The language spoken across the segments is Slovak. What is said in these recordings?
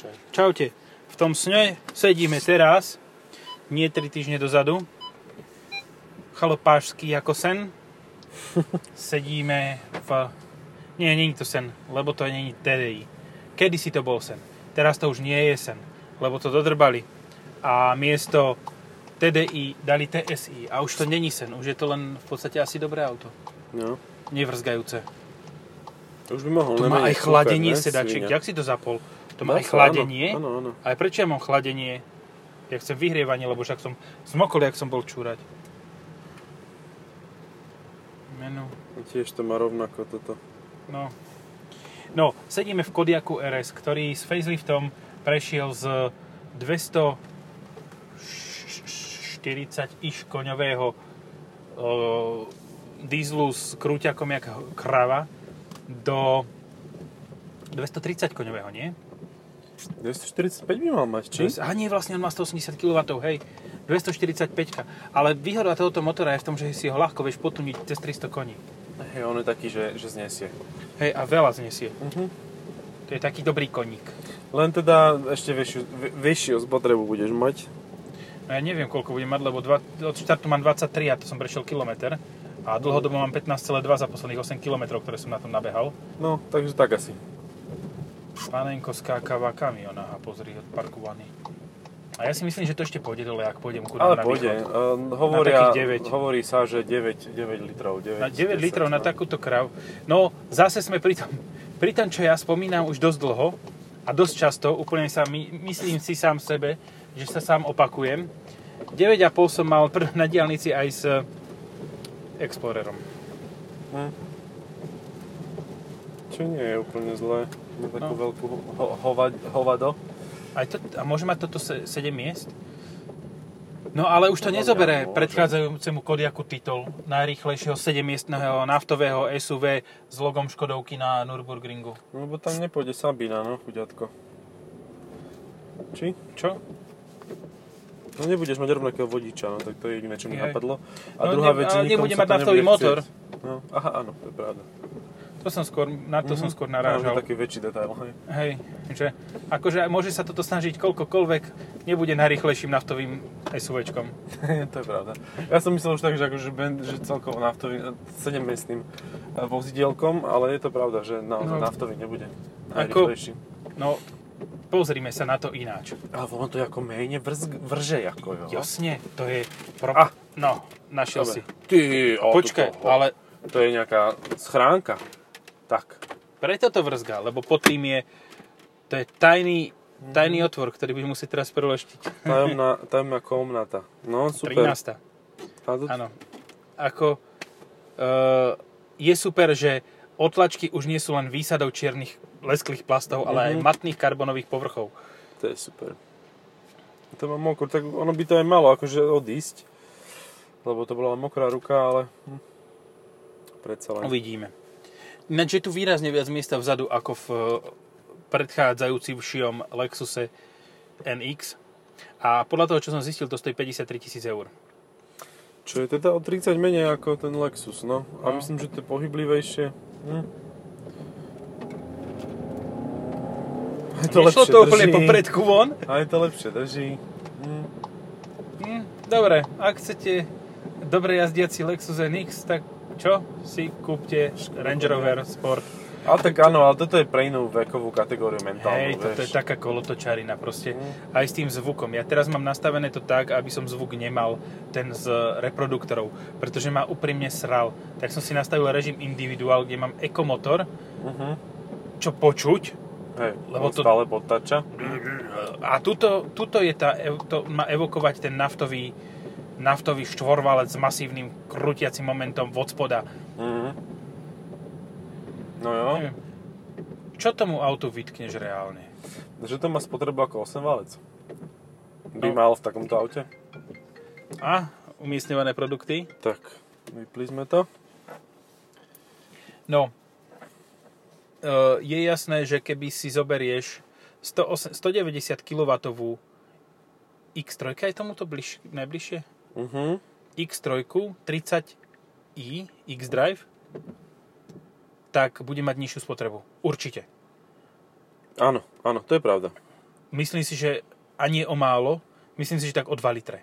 Púšťaj. Čaute. V tom sne sedíme teraz, nie 3 týždne dozadu. Chalopášský ako sen. Sedíme v... Nie, je to sen, lebo to je TDI. Kedy si to bol sen. Teraz to už nie je sen, lebo to dodrbali. A miesto TDI dali TSI. A už to není sen, už je to len v podstate asi dobré auto. No. Nevrzgajúce. To už by mohol. To má aj chladenie super, sedačiek. Jak si to zapol? To má Dá aj chladenie. Áno, áno, áno. Ale prečo ja mám chladenie? Ja chcem vyhrievanie, lebo však som zmokol, jak som bol čúrať. Menu. Tiež to má rovnako toto. No. No, sedíme v Kodiaku RS, ktorý s faceliftom prešiel z 240 iš koňového dízlu s krúťakom jak krava do 230 koňového, nie? 245 by mal mať, či? A nie, vlastne on má 180 kW, hej. 245 Ale výhoda tohoto motora je v tom, že si ho ľahko vieš potuniť cez 300 koní. Hej, on je taký, že, že znesie. Hej, a veľa znesie. Uh-huh. To je taký dobrý koník. Len teda ešte väčšiu, vä- väčšiu spotrebu budeš mať. No ja neviem, koľko budem mať, lebo dva, od štartu mám 23 a to som prešiel kilometr. A dlhodobo mám 15,2 za posledných 8 km, ktoré som na tom nabehal. No, takže tak asi. Panenko skákava kamiona a pozri, odparkovaný. A ja si myslím, že to ešte pôjde dole, ak pôjdem ku Ale na pôjde. východ. Uh, hovoria, takých 9. hovorí sa, že 9, 9 litrov. 9, Na 9 10, litrov na no. takúto krav. No, zase sme pri tom, pri tom, čo ja spomínam už dosť dlho a dosť často, úplne sa my, myslím si sám sebe, že sa sám opakujem. 9,5 som mal prv na diálnici aj s Explorerom. Hm. Čo nie je úplne zlé. Má takú No. veľkú ho, hova, hovado. Aj to, a môže mať toto 7 miest? No ale už to No, nezobere predchádzajúcemu Kodiaku titul najrýchlejšieho 7-miestného naftového SUV s logom Škodovky na Nürburgringu. No, lebo tam nepôjde Sabina, no, chuďatko. Či? Čo? No nebudeš mať rovnakého vodiča, no tak to je jediné, čo mi napadlo. A No, druhá ne- vec, že nikomu nebude mať to naftový motor. chcieť. No, aha, áno, to je pravda. To som skôr, na to som skôr No, narážal. taký väčší detail, hej. Hej, že akože môže sa toto snažiť koľkokoľvek, nebude najrýchlejším naftovým SUVčkom. to je pravda. Ja som myslel už tak, že, akože, že celkovo naftový, 7-miestným vozidielkom, ale je to pravda, že naozaj No. naftový nebude Ako- najrychlejší. No, pozrime sa na to ináč. Ale ono to ako mejne vrz, vrže, ako jo. Jasne, to je... Pro... Ah. No, našiel Dobre. si. Ty, o, Počkaj, toto, o. ale To je nejaká schránka. Tak. preto to vrzga, lebo pod tým je... To je tajný, tajný otvor, ktorý by musieť teraz preloštiť. Tajomná, tajomná komnata. No, super. 13. A to, Áno. Ako... Uh, je super, že otlačky už nie sú len výsadou čiernych lesklých plastov, ale aj Mhm. matných karbonových povrchov. to je super. To má mokro, tak ono by to aj malo akože odísť. Lebo to bola mokrá ruka, ale... Hm. Predsa len. Uvidíme. Ináč je tu výrazne viac miesta vzadu ako v predchádzajúcim Lexuse NX. A podľa toho, čo som zistil, to stojí 53 tisíc eur. Čo je teda o 30 menej ako ten Lexus, no. A No. myslím, že to je pohyblivejšie. Hm. Aj to Nešlo lepšie to úplne drží. po predku von? Aj to lepšie drží. Hm. Hm, dobre, ak chcete dobre jazdiaci Lexus NX, tak čo? Si kúpte Range Rover Sport. Ale tak áno, ale toto je pre inú vekovú kategóriu mentálnu, Hej, toto je vieš. taká kolotočarina proste. Mm. Aj s tým zvukom. Ja teraz mám nastavené to tak, aby som zvuk nemal ten z reproduktorov, pretože ma úprimne sral. Tak som si nastavil režim individuál, kde mám ekomotor, Uh-huh. čo počuť. Hej, Lebo to- stále podtača. A tuto, tuto je tá, to má evokovať ten naftový, naftový štvorvalec s masívnym krútiacim momentom od spoda. Uh-huh. No jo, Neviem. Čo tomu autu vytkneš reálne? že to má spotrebu ako 8 valec. By No. mal v takomto aute. A umiestňované produkty? Tak, vypli sme to. No, e, je jasné, že keby si zoberieš 108 190 kW X3, je tomuto bliž, najbližšie? Uh-huh. X3 30i X-Drive, tak bude mať nižšiu spotrebu. Určite. Áno, áno, to je pravda. myslím si, že ani o málo, myslím si, že tak o 2 litre.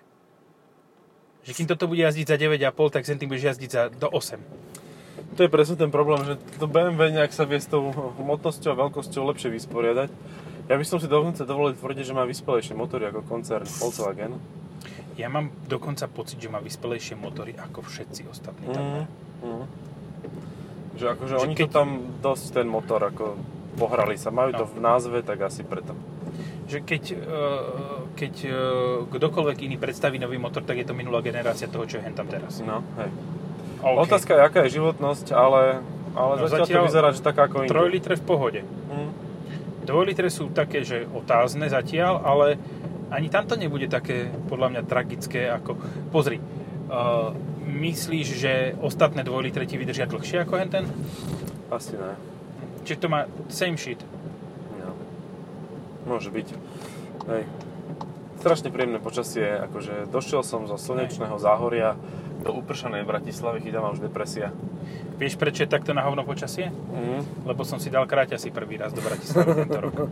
Že kým toto bude jazdiť za 9,5, tak sem tým budeš jazdiť za do 8. To je presne ten problém, že to BMW nejak sa vie s tou hmotnosťou a veľkosťou lepšie vysporiadať. Ja by som si dokonca dovolil tvrdiť, že má vyspelejšie motory ako koncern Volkswagen. Ja mám dokonca pocit, že má vyspelejšie motory ako všetci ostatní. Mm. Mm. Že akože že oni keď... to tam dosť ten motor ako pohrali sa. Majú no. to v názve, tak asi preto. Že keď, eh, keď eh, kdokoľvek iný predstaví nový motor, tak je to minulá generácia toho, čo je tam teraz. No, hej. Okay. Otázka je, aká je životnosť, ale, ale no, zatiaľ, zatiaľ to vyzerá, že taká ako inde. 3 litre v pohode. Mm. 2 litre sú také, že otázne zatiaľ, ale ani tamto nebude také, podľa mňa, tragické ako... Pozri, uh, myslíš, že ostatné 2 litre ti vydržia dlhšie ako henten? Asi ne. Čiže to má same shit. No. Môže byť. Hej. Strašne príjemné počasie, akože došiel som zo slnečného záhoria, do upršanej Bratislavy, chytá ma už depresia. Vieš, prečo je takto na hovno počasie? Mm. Lebo som si dal kráťasy prvý raz do Bratislavy tento rok.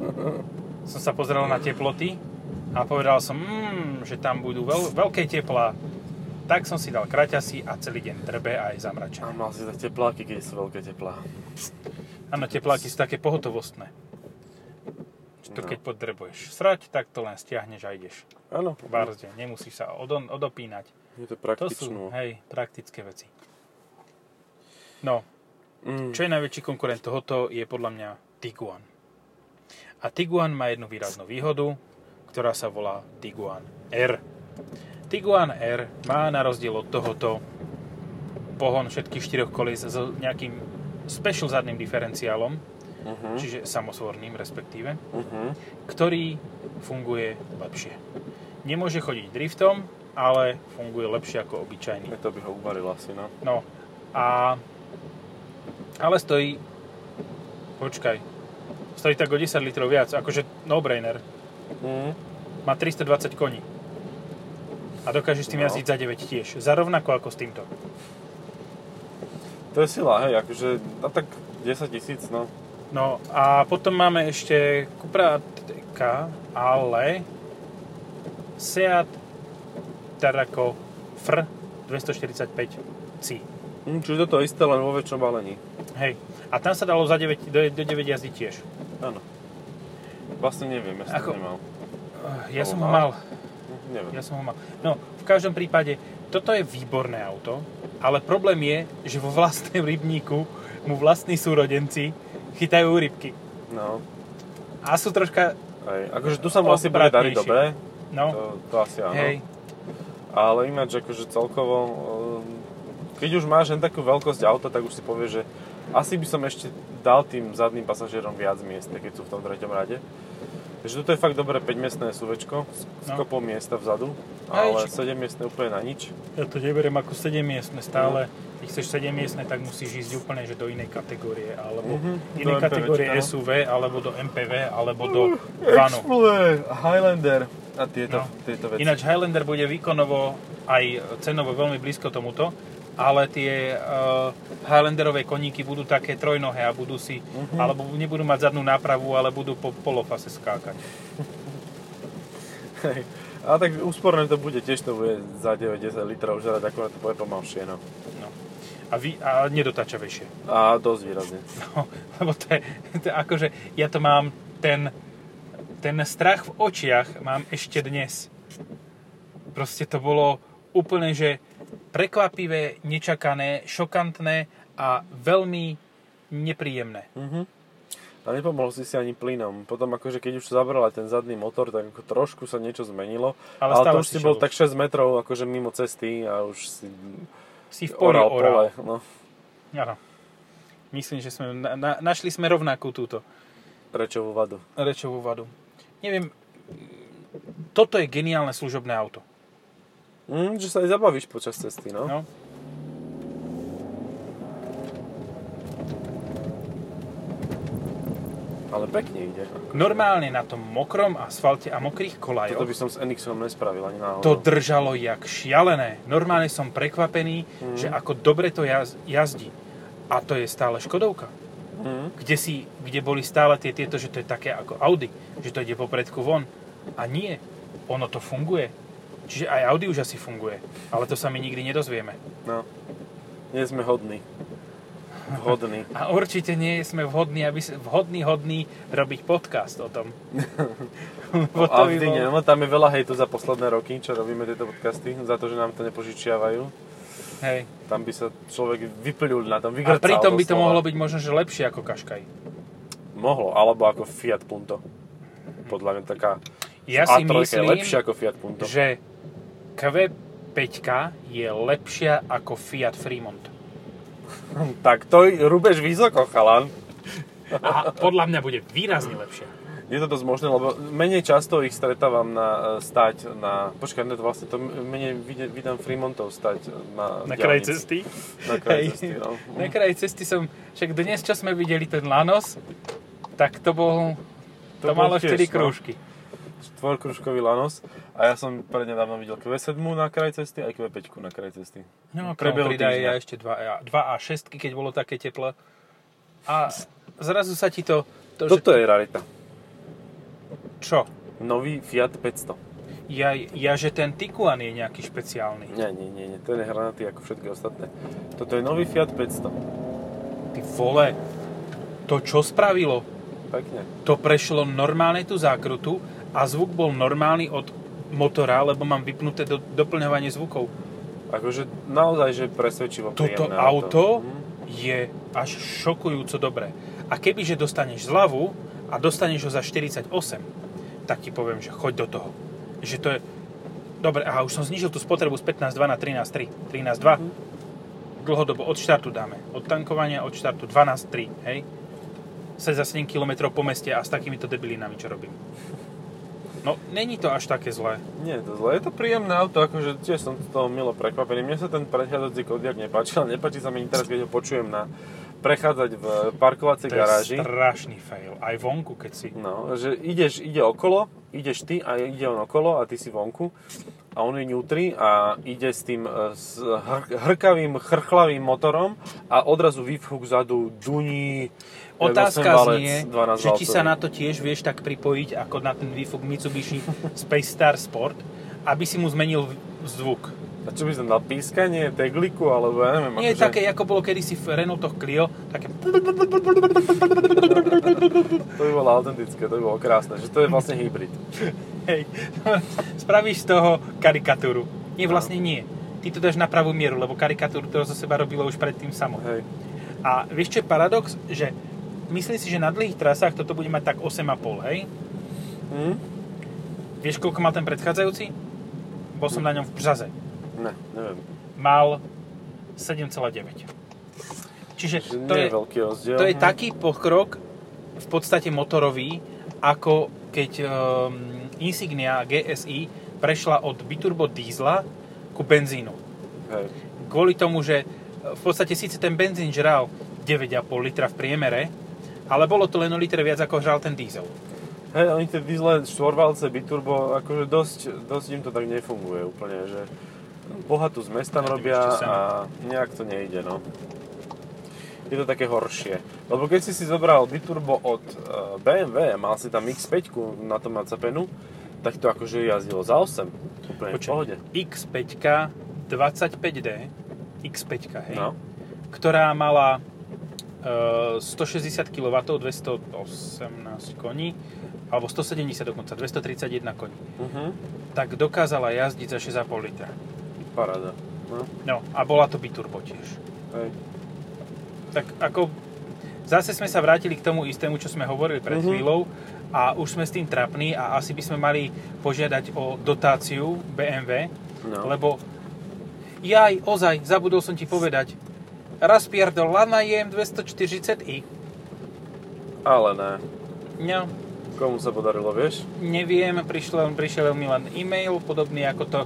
Som sa pozrel na teploty a povedal som, mm, že tam budú veľ, veľké teplá. Tak som si dal kraťasy a celý deň trbe a aj zamračené. A mal si tak tepláky, keď sú veľké teplá. Áno, tepláky sú také pohotovostné. To no. keď podrebuješ srať, tak to len stiahneš a ideš. Áno. Bárde, nemusíš sa odopínať. Je to praktično. To sú, hej, praktické veci. No, mm. čo je najväčší konkurent tohoto, je podľa mňa Tiguan. A Tiguan má jednu výraznú výhodu, ktorá sa volá Tiguan R. Tiguan R má na rozdiel od tohoto pohon všetkých štyroch kolíc s nejakým special zadným diferenciálom, uh-huh. čiže samosvorným respektíve, uh-huh. ktorý funguje lepšie. Nemôže chodiť driftom, ale funguje lepšie ako obyčajný. To by ho uvaril asi, no. No. A... Ale stojí... Počkaj. Stojí tak o 10 litrov viac. Akože no-brainer. Mm. Má 320 koní. A dokážeš s tým no. jazdiť za 9 tiež. Za rovnako ako s týmto. To je sila, hej, akože, no tak 10 tisíc, no. No a potom máme ešte Cupra ale Seat Tarako FR 245C. Hm, čiže toto isté, len vo väčšom balení. Hej. A tam sa dalo za 9, do, do 9 jazdy tiež. Áno. Vlastne neviem, ja som Ako, nemal. Ja som ho mal. Neviem. Ja som ho mal. No, v každom prípade, toto je výborné auto, ale problém je, že vo vlastnom rybníku mu vlastní súrodenci chytajú rybky. No. A sú troška... Hej, akože tu sa mu asi bude dariť dobre. No. To, to asi áno. Hej ale ináč akože celkovo, ehm, keď už máš len takú veľkosť auta, tak už si povieš, že asi by som ešte dal tým zadným pasažierom viac miest, keď sú v tom treťom rade. Takže toto je fakt dobré 5-miestné SUVčko s no. kopou miesta vzadu, ale 7-miestne úplne na nič. Ja to neberiem ako 7-miestne stále. No. Keď chceš 7-miestne, tak musíš ísť úplne že do inej kategórie, alebo mm-hmm, inej kategórie no. SUV, alebo do MPV, alebo do uh, vanu. Highlander a tieto, no. tieto veci. Ináč Highlander bude výkonovo aj cenovo veľmi blízko tomuto, ale tie uh, Highlanderové koníky budú také trojnohé a budú si, uh-huh. alebo nebudú mať zadnú nápravu, ale budú po polofase skákať. Hej. A tak úsporné to bude, tiež to bude za 9-10 litrov žerať, akorát to bude pomalšie, no. no. A, vy, a nedotačavejšie. A dosť výrazne. No, lebo to je, to je akože, ja to mám ten ten strach v očiach mám ešte dnes. Proste to bolo úplne, že prekvapivé, nečakané, šokantné a veľmi nepríjemné. Mm-hmm. A nepomohol si si ani plynom. Potom akože keď už zabral aj ten zadný motor, tak ako trošku sa niečo zmenilo. Ale, ale to už si bol už. tak 6 metrov akože mimo cesty a už si, si v poli oral. Pole, no. Áno. Myslím, že sme na, na, našli sme rovnakú túto. Rečovú vadu. Rečovú vadu neviem, toto je geniálne služobné auto. Mm, že sa aj zabavíš počas cesty, no. no. Ale pekne ide. Normálne na tom mokrom asfalte a mokrých kolajoch. Toto by som s NX-om nespravil ani náhodou. To držalo jak šialené. Normálne som prekvapený, mm. že ako dobre to jaz- jazdí. A to je stále Škodovka. Mhm. kde, si, kde boli stále tie tieto, že to je také ako Audi, že to ide po predku von. A nie, ono to funguje. Čiže aj Audi už asi funguje, ale to sa my nikdy nedozvieme. No. Nie sme hodní. Vhodní. A určite nie sme vhodní, aby vhodný, hodný robiť podcast o tom. A by vždy bol- no tam je veľa hejtu za posledné roky, čo robíme tieto podcasty, za to, že nám to nepožičiavajú. Hej. Tam by sa človek vyplul na tom, A vygrcal pritom by to doslova. mohlo byť možno, že lepšie ako Kaškaj. Mohlo, alebo ako Fiat Punto. Podľa mňa taká Ja A3 si je myslím, lepšia ako Fiat Punto. že Q5 je lepšia ako Fiat Fremont. Tak to rúbeš vysoko, chalan. A podľa mňa bude výrazne lepšia. Je to dosť možné, lebo menej často ich stretávam na e, stať na... Počkaj, ne, to vlastne to menej vydám Fremontov stať na Na kraji cesty. Na kraji cesty, no. Na kraji cesty som... Však dnes, čo sme videli ten Lanos, tak to bol... To, To bol malo 4 tiež, no. Štvorkružkový Lanos. A ja som prednedávno videl Q7 na kraji cesty aj Q5 na kraji cesty. No, V priebehu pridaj ja ešte 2 a 6, keď bolo také teplo. A zrazu sa ti to... to Toto je rarita. že, čo? Nový Fiat 500. Ja, ja, že ten Tiguan je nejaký špeciálny. Nie, nie, nie, nie. ten je hranatý ako všetky ostatné. Toto je nový Fiat 500. Ty vole, to čo spravilo? Pekne. To prešlo normálne tú zákrutu a zvuk bol normálny od motora, lebo mám vypnuté do, doplňovanie zvukov. Akože naozaj, že presvedčivo Toto príjemné auto Mhm. je až šokujúco dobré. A kebyže dostaneš zľavu a dostaneš ho za 48, tak ti poviem, že choď do toho. Že to je... Dobre, aha, už som znižil tú spotrebu z 15.2 na 13.3. 13.2. Dlhodobo od štartu dáme. Od tankovania od štartu 12.3, hej? Sa za 7 km po meste a s takýmito debilinami, čo robím. No, není to až také zlé. Nie je to zlé, je to príjemné auto, akože tiež som z toho milo prekvapený. Mne sa ten predchádzajúci Kodiaq nepáčil, ale nepáči sa mi teraz, keď ho počujem na prechádzať v parkovacej To garáži. je strašný fail. Aj vonku, keď si... No, že ideš, ide okolo, ideš ty a ide on okolo a ty si vonku a on je ňutri a ide s tým e, s hr- hrkavým, chrchlavým motorom a odrazu výfuk vzadu duní. Otázka 8 valec, znie, 12 že či sa na to tiež vieš tak pripojiť ako na ten výfuk Mitsubishi Space Star Sport, aby si mu zmenil zvuk. A čo by som dal pískanie, tegliku, alebo ja neviem. Nie akože- také, ako bolo kedysi v Renaultoch Clio, také... To by bolo autentické, to by bolo krásne, že to je vlastne hybrid. Hej, spravíš z toho karikatúru. Nie, vlastne nie. Ty to dáš na pravú mieru, lebo karikatúru to zo seba robilo už predtým samo. Hej. A vieš čo je paradox? Že myslím si, že na dlhých trasách toto bude mať tak 8,5, hej? Hm? Vieš, koľko mal ten predchádzajúci? Bol som na ňom v Břaze. Ne, neviem. Mal 7,9. Čiže Že to je, je veľký rozdiel. to je taký pokrok v podstate motorový, ako keď um, Insignia GSI prešla od biturbo dízla ku benzínu. Hej. Kvôli tomu, že v podstate síce ten benzín žral 9,5 litra v priemere, ale bolo to len o litre viac ako žral ten diesel. Hej, oni tie diesle štvorvalce, biturbo, akože dosť, dosť im to tak nefunguje úplne, že bohatú Ja, ty robia a nejak to nejde, no. Je to také horšie. Lebo keď si si zobral biturbo od eh, BMW, mal si tam X5 na tom nacepenu, tak to akože jazdilo za 8. Úplne v pohode. X5 25D, X5, hej, No. ktorá mala e, 160 kW, 218 koní, alebo 170 dokonca, 231 koní, Uh-huh. tak dokázala jazdiť za 6,5 litra. Paráda. No, No, a bola to biturbo tiež. hej. Tak ako zase sme sa vrátili k tomu istému, čo sme hovorili pred Mhm. chvíľou a už sme s tým trapní a asi by sme mali požiadať o dotáciu BMW, No. lebo jaj, ozaj, zabudol som ti povedať, rozpierdol Lana JM 240i. Ale ne. No, Komu sa podarilo, vieš? neviem, prišiel, prišiel mi len e-mail, podobný ako to,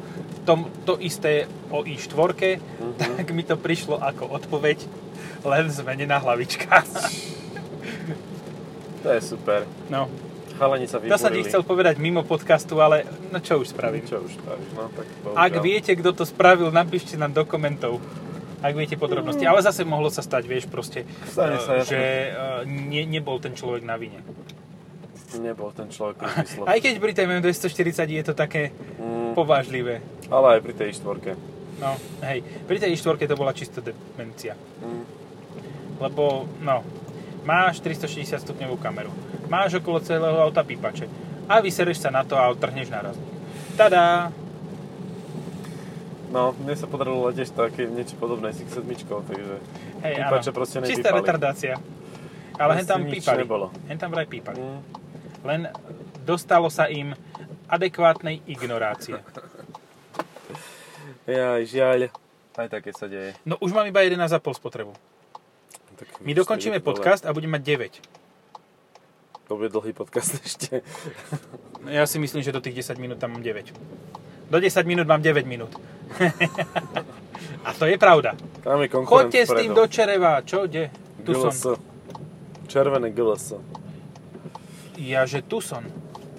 to, to isté o i4, Mhm. tak mi to prišlo ako odpoveď, len zmenená hlavička. To je super. No, Chalani sa to vyburili. som ti chcel povedať mimo podcastu, ale no čo už spravím. Čo už spravíš, no tak Ak bohužiaľ. viete, kto to spravil, napíšte nám do komentov. ak viete podrobnosti. Ale zase mohlo sa stať, vieš, proste, Stane eh, sa, jasné. že eh, ne, nebol ten človek na vine. Nebol ten človek číslo. Aj keď pri tej M240 je to také Mm, povážlivé. Ale aj pri tej štvorke. No, hej, pri tej štvorke to bola čisto demencia. Mm. Lebo, no, máš 360 stupňovú kameru, máš okolo celého auta pípače a vysereš sa na to a odtrhneš nárazník. Tada! No, mne sa podarilo letieť také niečo podobné s X7, takže Hej, Pípače áno. proste Čistá nepípali. retardácia. Ale hen tam pípali. nebolo. Hen tam vraj pípali. mm, Len dostalo sa im adekvátnej ignorácie. Jaj, žiaľ. Aj také sa deje. No už mám iba 11,5 spotrebu. Tak My dokončíme podcast a budeme mať 9. To bude dlhý podcast ešte. No ja si myslím, že do tých 10 minút tam mám 9. Do 10 minút mám 9 minút. a to je pravda. Tam je Choďte s tým do Čereva. Čo, kde? Tu som. GLS. Červené GLS. Ja, že tu som.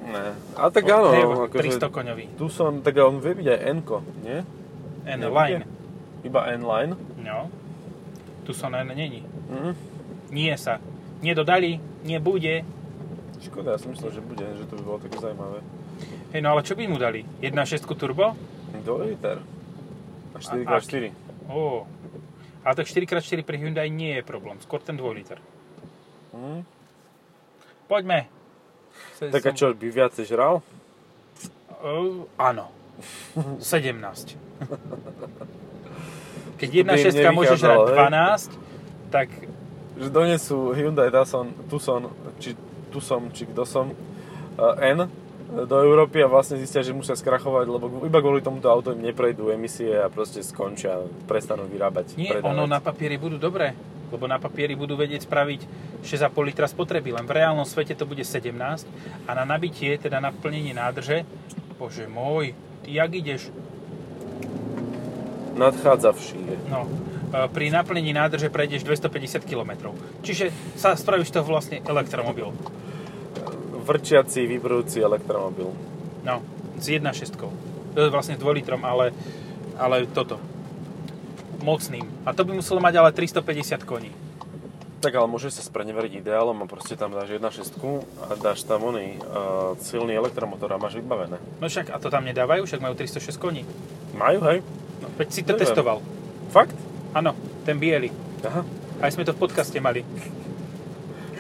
Ne. A tak áno, no, akože 300 koňový. tu som, tak on vie byť aj n nie? N-Line. Iba N-line. No. Tu som N není. Mhm. Nie sa. Nedodali, nebude. Škoda, ja som myslel, že bude, že to by bolo také zaujímavé. Hej, no ale čo by mu dali? 1.6 turbo? 2 liter. A 4x4. Ó. Ale tak 4x4 pri Hyundai nie je problém. Skôr ten 2 liter. Mhm. Poďme. Tak a čo, by viacej žral? Uh, áno. 17. Keď To by im 1.6 môže žrať nevychádzalo, hej? 12, tak Že donesú Hyundai Tucson, Tucson či Tucson, či kto som, uh, N do Európy a vlastne zistia, že musia skrachovať, lebo iba kvôli tomuto auto im neprejdú emisie a proste skončia, prestanú vyrábať. nie, predávať. ono na papieri budú dobré. Lebo na papieri budú vedieť spraviť 6,5 litra spotreby. Len v reálnom svete to bude 17 a na nabitie, teda na plnenie nádrže, bože môj, jak ideš? Nadchádzavší je. No, e, pri naplnení nádrže prejdeš 250 km. Čiže sa spravíš to vlastne elektromobil. Vrčiaci, vybrujúci elektromobil. No, s 1.6. To je vlastne s 2 litrom, ale, ale toto. Mocným. A to by muselo mať ale 350 koní. Tak ale môžeš sa spreneveriť ideálom a proste tam dáš 1.6 a dáš tam oný uh, silný elektromotor a máš vybavené. No však, a to tam nedávajú, však majú 306 koní. Majú, hej? No, veď si to Neviem. testoval. Fakt? Áno, ten biely. Aha. Aj sme to v podcaste mali.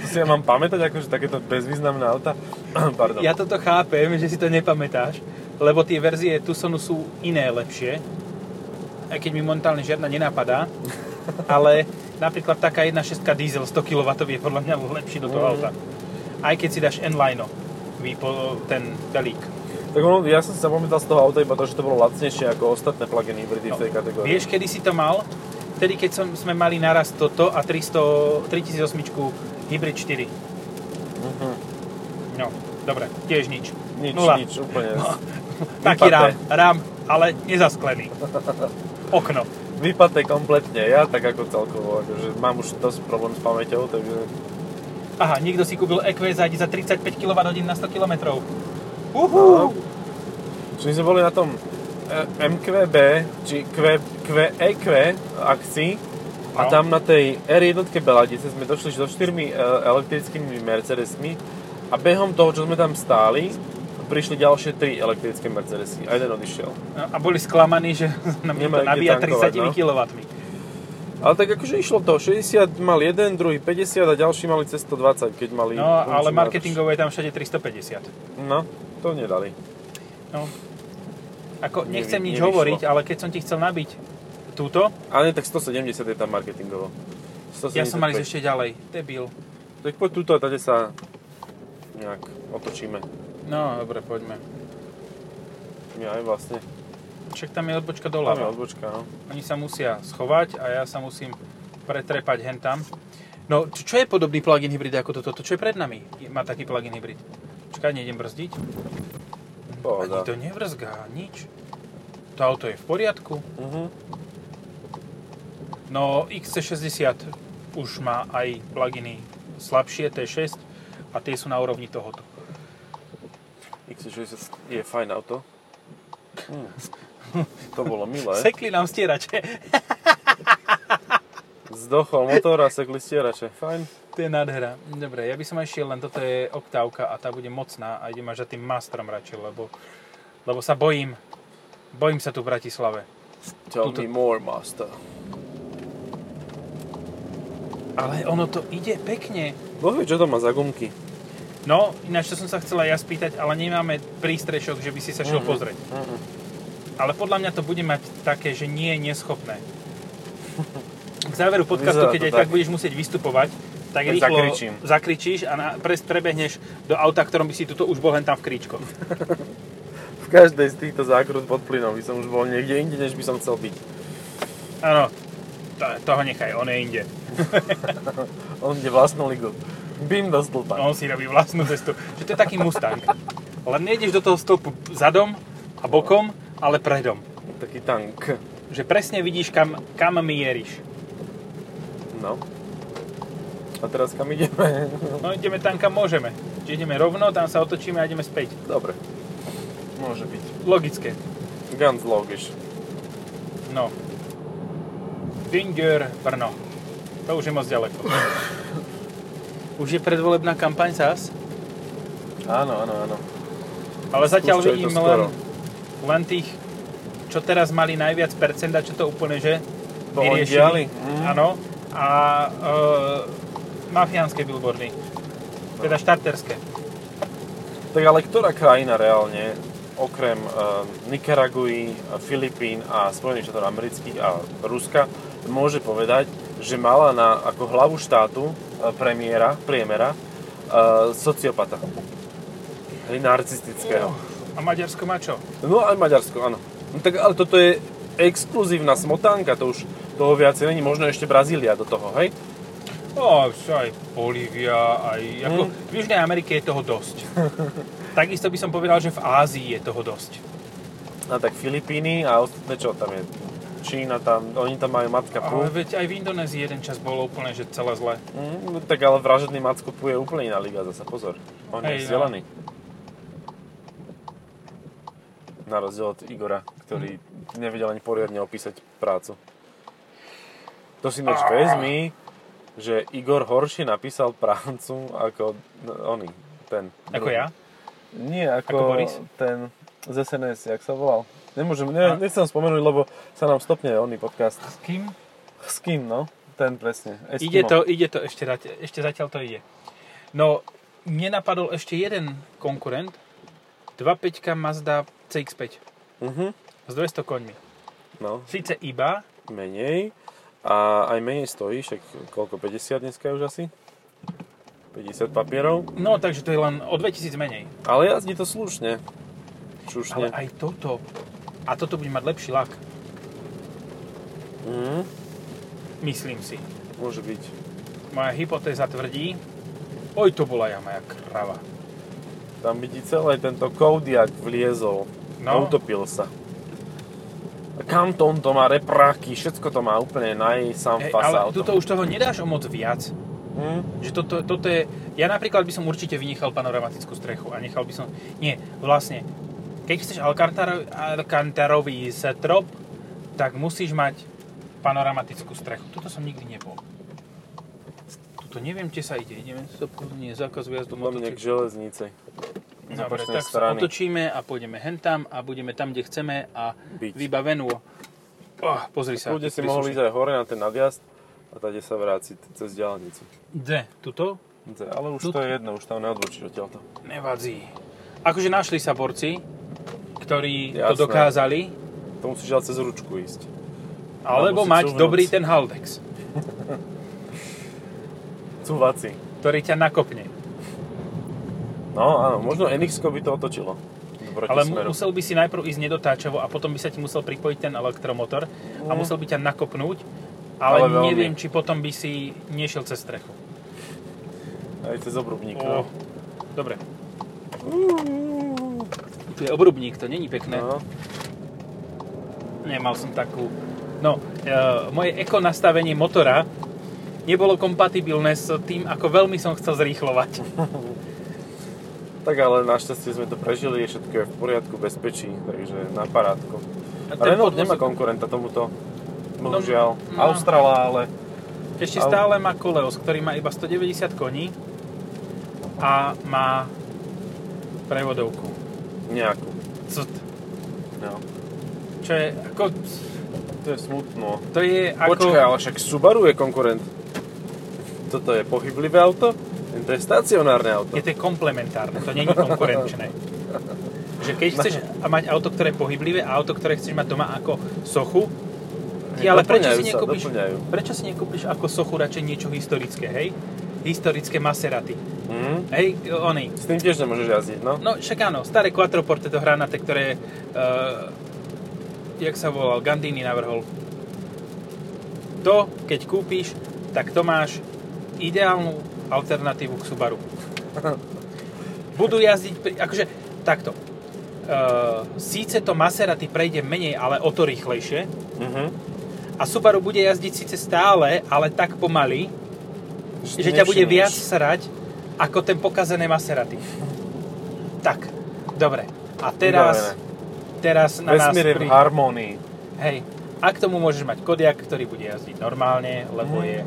To si ja mám pamätať, akože takéto bezvýznamné auta? Pardon. Ja toto chápem, že si to nepamätáš, lebo tie verzie Tucsonu sú iné lepšie, aj keď mi momentálne žiadna nenapadá, ale napríklad taká 1.6 diesel 100 kW je podľa mňa lepší do toho Mhm. auta. Aj keď si dáš N-Line, ten belík. Tak ono, ja som si zapamätal z toho auta iba to, že to bolo lacnejšie ako ostatné plug-in hybridy v tej kategórii. Vieš, kedy si to mal? Vtedy, keď som, sme mali naraz toto a 300, 3008 Hybrid 4. Mhm. No, dobre, tiež nič. Nič, Nula. nič, úplne. Taký rám, rám, ale nezasklený. Okno. Vypaté kompletne, ja tak ako celkovo, akože mám už dosť problém s pamäťou, takže Aha, niekto si kúpil EQS za 35 kWh na 100 km. No. Uhú! Čiže my sme boli na tom eh, MQB, či Q, QEQ akcii a No. tam na tej R1 Beladice sme došli so štyrmi eh, elektrickými Mercedesmi a behom toho, čo sme tam stáli, prišli ďalšie tri elektrické Mercedesy a jeden odišiel. A boli sklamaní, že nám to Nemajú nabíja tankovať, 30 no. kW. Ale tak akože išlo to, 60 mal jeden, druhý 50 a ďalší mali cez 120, keď mali... No, ale marketingovo je tam všade 350. nádrž. No, to nedali. No. Ako, Nevy- nechcem nič nevyšlo. hovoriť, ale keď som ti chcel nabiť túto, Ale nie, tak 170 je tam marketingovo. ja som mal ísť 175. ešte ďalej. Debil. Tak poď túto a tady sa nejak otočíme. No, dobre, poďme. Ja aj vlastne. Však tam je odbočka Tam je doľava. odbočka, no. Oni sa musia schovať a ja sa musím pretrepať hentam. No, čo, je podobný plug-in hybrid ako toto? To, čo je pred nami, má taký plug-in hybrid. Čakaj, nejdem brzdiť. Pohoda. Ani to nevrzgá, nič. To auto je v poriadku. Mhm. No, XC60 už má aj pluginy slabšie, T6 a tie sú na úrovni tohoto. X60 je fajn auto. Hm. To bolo milé. Sekli nám stierače. Zdochol motor a sekli stierače. Fajn. To je nádhera. Dobre, ja by som aj šiel, len toto je oktávka a tá bude mocná a idem až za tým mastrom radšej, lebo, lebo sa bojím. Bojím sa tu v Bratislave. Tell Tuto- me more, master. Ale ono to ide pekne. Boh vie, čo to má za gumky. No, ináč to som sa chcela ja spýtať, ale nemáme prístrešok, že by si sa šiel Mhm. pozrieť. Mhm. Ale podľa mňa to bude mať také, že nie je neschopné. K záveru podcastu, Vyzerá keď aj tak. tak budeš musieť vystupovať, tak Tak rýchlo zakričím. zakričíš a na, pre, prebehneš do auta, ktorom by si tuto už bol len tam v kríčko. V každej z týchto zákrut pod plynom by som už bol niekde inde, než by som chcel byť. Áno, to, toho nechaj, on je inde. On ide vlastnú ligu. Bim do stĺpa. On si robí vlastnú cestu. Že to je taký Mustang. Len nejdeš do toho stĺpu zadom a bokom, ale predom. Taký tank. Že presne vidíš, kam, kam mieríš. No. A teraz kam ideme? No ideme tam, kam môžeme. Čiže ideme rovno, tam sa otočíme a ideme späť. Dobre. Môže byť. Logické. Ganz logisch. No. Finger Brno. To už je moc ďaleko. Už je predvolebná kampaň zás, Áno, áno, áno. ale zatiaľ Spúšťajú to vidím len, len tých, čo teraz mali najviac percenta, čo to úplne, že Poondiali? vyriešili. Mm. Áno. A e, mafiánske billboardy. Teda štarterské. Tak ale ktorá krajina reálne, okrem uh, Nikaraguji, Filipín a Spojených štátov amerických a Ruska, môže povedať, že mala na, ako hlavu štátu premiéra, priemera, uh, sociopata. Narcistického. A Maďarsko má čo? No aj Maďarsko, áno. No, tak ale toto je exkluzívna smotánka, to už toho viacej není, možno ešte Brazília do toho, hej? O, aj Bolívia, aj... Ako, Mm. V Južnej Amerike je toho dosť. Takisto by som povedal, že v Ázii je toho dosť. A tak Filipíny a ostatné čo tam je? Čína tam, oni tam majú matka Ale Pu. veď aj v Indonézii jeden čas bolo úplne, že celé zle. Mm, tak ale vražedný Macko Pu je úplne iná liga, zasa pozor. On Hej, je no. vzdelaný. Na rozdiel od Igora, ktorý nevedel ani poriadne opísať prácu. To si ináč vezmi, že Igor horšie napísal prácu ako no, oný, ten. Ako druhý. ja? Nie, ako, Ako Boris? ten z SNS, jak sa volal. Nemôžem, ne, nechcem spomenúť, lebo sa nám stopne oný podcast. S kým? S kým, no? Ten presne. Eskimo. Ide to, ide to, ešte, ešte zatiaľ to ide. No, mne napadol ešte jeden konkurent. 2.5 Mazda CX-5 Mhm, s 200 koňmi. no, Sice iba, menej. A aj menej stojí, však koľko, 50 dneska už asi? 50 papierov. no takže to je len o 2000 menej. Ale jazdí to slušne. Ale Čušne. aj toto. A toto bude mať lepší lak, Mhm, myslím si. môže byť. Moja hypotéza tvrdí, oj to bola jama, jak krava. Tam ti celý tento Kodiak vliezol. No. Utopil sa. Kanton to má repráky, všetko to má úplne najsám Hej, fasa. ale tuto už toho nedáš o moc viac. Hm? Že toto, toto je... Ja napríklad by som určite vynechal panoramatickú strechu a nechal by som... Nie, vlastne, keď chceš Alcantara- Alcantarový strop, tak musíš mať panoramatickú strechu. Tuto som nikdy nebol. Tuto neviem, kde sa ide. Ideme to nie, zákaz Podľa mňa k. Z Dobre, tak sa otočíme a pôjdeme hentam a budeme tam, kde chceme a Byť. vybavenú. Oh, pozri sa. Aký si príslušník. ísť aj hore na ten nadjazd a tady sa vrátiť cez diálnicu. Kde? Tuto? Ale už Tu- to je jedno, už tam neodbočíš odtiaľto. Nevadí. Akože našli sa borci, ktorí to Jasné. dokázali, To musíš ale cez ručku ísť. alebo si mať dobrý ten Haldex, Cúvaci. ktorý ťa nakopne. No áno, možno NX by to otočilo. Ale smeru. musel by si najprv ísť nedotáčavo a potom by sa ti musel pripojiť ten elektromotor a musel by ťa nakopnúť, ale, Ale veľmi. neviem, či potom by si nešiel cez strechu. Aj cez obrubník. No. dobre. Tu je obrubník, to není pekné. No. Nemal som takú... No, e, moje eko nastavenie motora nebolo kompatibilné s tým, ako veľmi som chcel zrýchlovať. Tak ale našťastie sme to prežili, všetko je v poriadku, bezpečí, takže na parádku. A Renault nemá konkurenta tomuto bohužiaľ. no. Australa, ale Ešte Ale- stále má Koleos, ktorý má iba 190 koní a má prevodovku. Nejakú. Ct. No. Čo je ako... To je smutno. To je ako... Počkaj, ale však Subaru je konkurent. Toto je pohyblivé auto? To je stacionárne auto. Je to komplementárne, to není konkurenčné. Že keď chceš mať auto, ktoré je pohyblivé a auto, ktoré chceš mať doma ako sochu, ty ale prečo si, sa, nekúpiš, prečo si nekúpiš ako sochu radšej niečo historické, hej? Historické Maserati. Mm. Hej, oni. S tým tiež nemôžeš jazdiť, no? No však áno, staré Quattroporte to hranate, ktoré, uh, jak sa volal, Gandini navrhol. To, keď kúpiš, tak to máš ideálnu alternatívu k Subaru. Budú jazdiť, pri, akože takto. Uh, síce to Maserati prejde menej, ale o to rýchlejšie. Mhm. A Subaru bude jazdiť síce stále, ale tak pomaly, Že ťa bude viac srať ako ten pokazené Maserati. Tak, dobre. A teraz, teraz na nás Vesmír je v pri... harmonii. Hej, a k tomu môžeš mať Kodiak, ktorý bude jazdiť normálne, lebo Mhm. je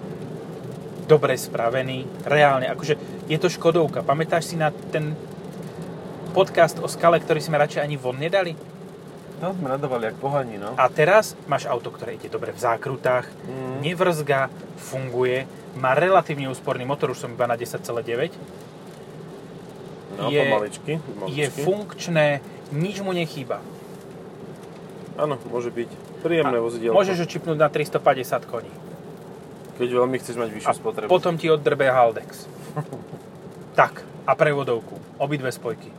dobre spravený, reálne. Akože je to Škodovka. Pamätáš si na ten podcast o skale, ktorý sme radšej ani von nedali? To sme nadávali jak pohani, no. A teraz máš auto, ktoré ide dobre v zákrutách, Mm. nevrzga, funguje, má relatívne úsporný motor, už som iba na 10,9. No, je- pomaličky, pomaličky. Je funkčné, nič mu nechýba. Áno, môže byť. Príjemné vozidielko. Môžeš ho čipnúť na 350 koní. Keď veľmi chceš mať vyššiu A spotrebu. potom ti oddrbe Haldex. tak, a prevodovku. Obidve spojky.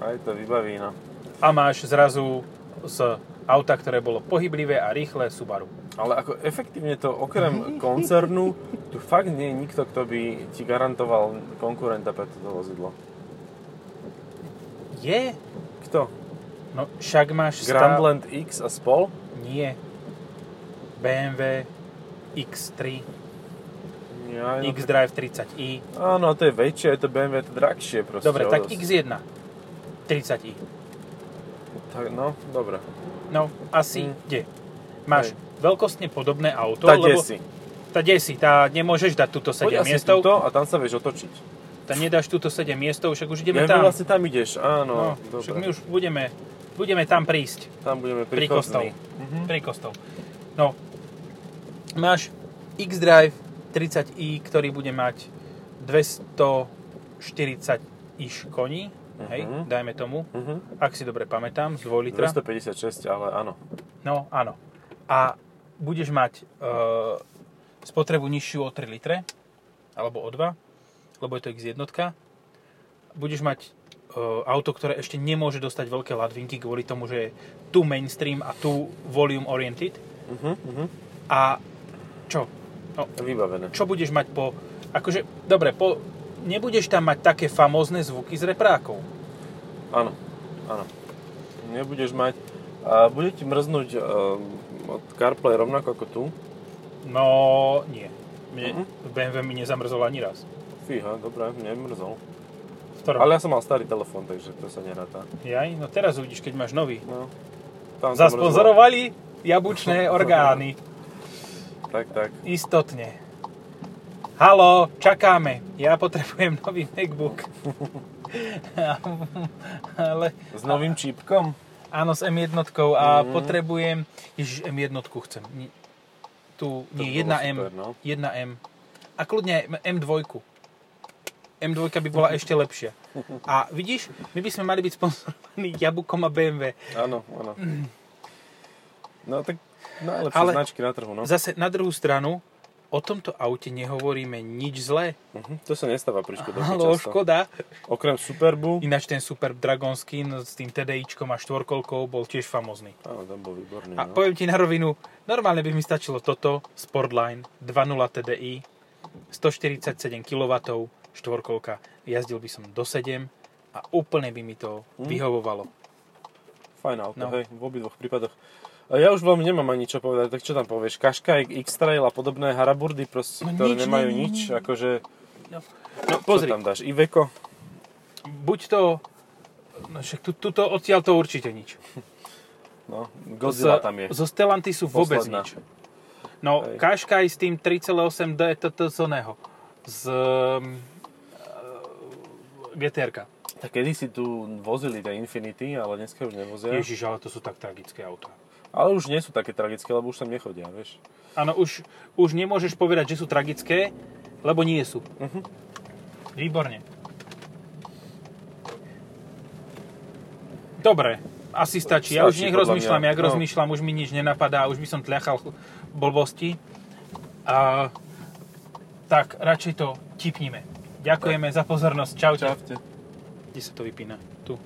Aj to vybaví, no. A máš zrazu z auta, ktoré bolo pohyblivé a rýchle Subaru. Ale ako efektívne to, okrem koncernu, tu fakt nie je nikto, kto by ti garantoval konkurenta pre toto vozidlo. Je? Kto? No však máš Grandland X a spol? Nie. BMW X3, Ja, no, X-Drive 30i. Áno, to je väčšie, je to BMW, to drahšie proste. Dobre, tak dosť. X1 30i. Tak, no, dobre. No, asi Mm. kde? Máš Hej. veľkostne podobné auto, Tá lebo desi. tá desi, tá nemôžeš dať túto 7 Poď miestov, tuto a tam sa vieš otočiť. tá nedáš túto 7 miestov, však už ideme Ja, tam. vlastne tam ideš, áno. No, však dobre. my už budeme, budeme tam prísť. Tam budeme Pri kostol. príchodní. Mhm. Pri kostol. No, máš X-Drive 30i, ktorý bude mať 240 iš koní, hej, Mhm. dajme tomu, Mhm. ak si dobre pamätám, z 2 litra. 256, ale áno. No, áno. A budeš mať e, spotrebu nižšiu o 3 litre, alebo o 2, lebo je to X1. Budeš mať e, auto, ktoré ešte nemôže dostať veľké ladvinky kvôli tomu, že je tu mainstream a tu volume oriented. Mhm, mhm. A čo? No, Vybavené. čo budeš mať po... Akože, dobre, po, nebudeš tam mať také famózne zvuky z reprákov. Áno, áno. Nebudeš mať... A bude ti mrznúť um, od CarPlay rovnako ako tu? No, nie. Mne, Mhm. v BMW mi nezamrzol ani raz. Fíha, dobré, mne mrzol. Ktorom? Ale ja som mal starý telefón, takže to sa neráta. Jaj, no teraz uvidíš, keď máš nový. No, tam. Zasponzorovali jabučné orgány. Tak, tak. Istotne. Halo, čakáme. Ja potrebujem nový MacBook. Ale S novým čípkom? áno, s M1 a Mhm. potrebujem... Ježiš, M1 chcem. Tu, nie, by bolo 1M. super, no. 1M. A kľudne M2. M2 by bola ešte lepšia. A vidíš, my by sme mali byť sponzorovaní Jabukom a BMW. Áno, áno. No tak najlepšie Ale- značky na trhu, no. Zase na druhú stranu, o tomto aute nehovoríme nič zlé. Mhm, To sa nestáva pri Škodovke Halo, často. Škoda. Okrem Superbu, Ináč ten Super Dragon Skin s tým TDIčkom a štvorkolkou bol tiež famózny. áno, tam bol výborný, A no. poviem ti na rovinu, normálne by mi stačilo toto, Sportline 2.0 TDI, 147 kW, štvorkolka. Jazdil by som do 7 a úplne by mi to Mm. vyhovovalo. Fajn auto, No. hej, v obidvoch prípadoch. Ja už veľmi nemám ani čo povedať, tak čo tam povieš? Kaškaj, X-Trail a podobné haraburdy, proste, No ktoré nič, nemajú nie, nič, akože... No, no pozri, tam dáš? Iveco? buď to... No však tu, tuto, odtiaľ to určite nič. No, Godzilla Z- tam je. Zo Stellantisu vôbec Posledná. nič. No, Hej. S tým 3.8D TT z oného. Z um, GTR-ka. Tak kedy si tu vozili tie Infinity, ale dneska už nevozia. Ježiš, ale to sú tak tragické autá. Ale už nie sú také tragické, lebo už sem nechodia, vieš. Áno, už, už nemôžeš povedať, že sú tragické, lebo nie sú. Mhm. Výborne. Dobre, asi stačí. Ja už Stačí, nech rozmýšľam, mňa. jak No. rozmýšľam, už mi nič nenapadá, už by som tľachal blbosti. A, tak, radšej to tipnime. Ďakujeme za pozornosť. Čaute. Čaute. Kde sa to vypína? Tu.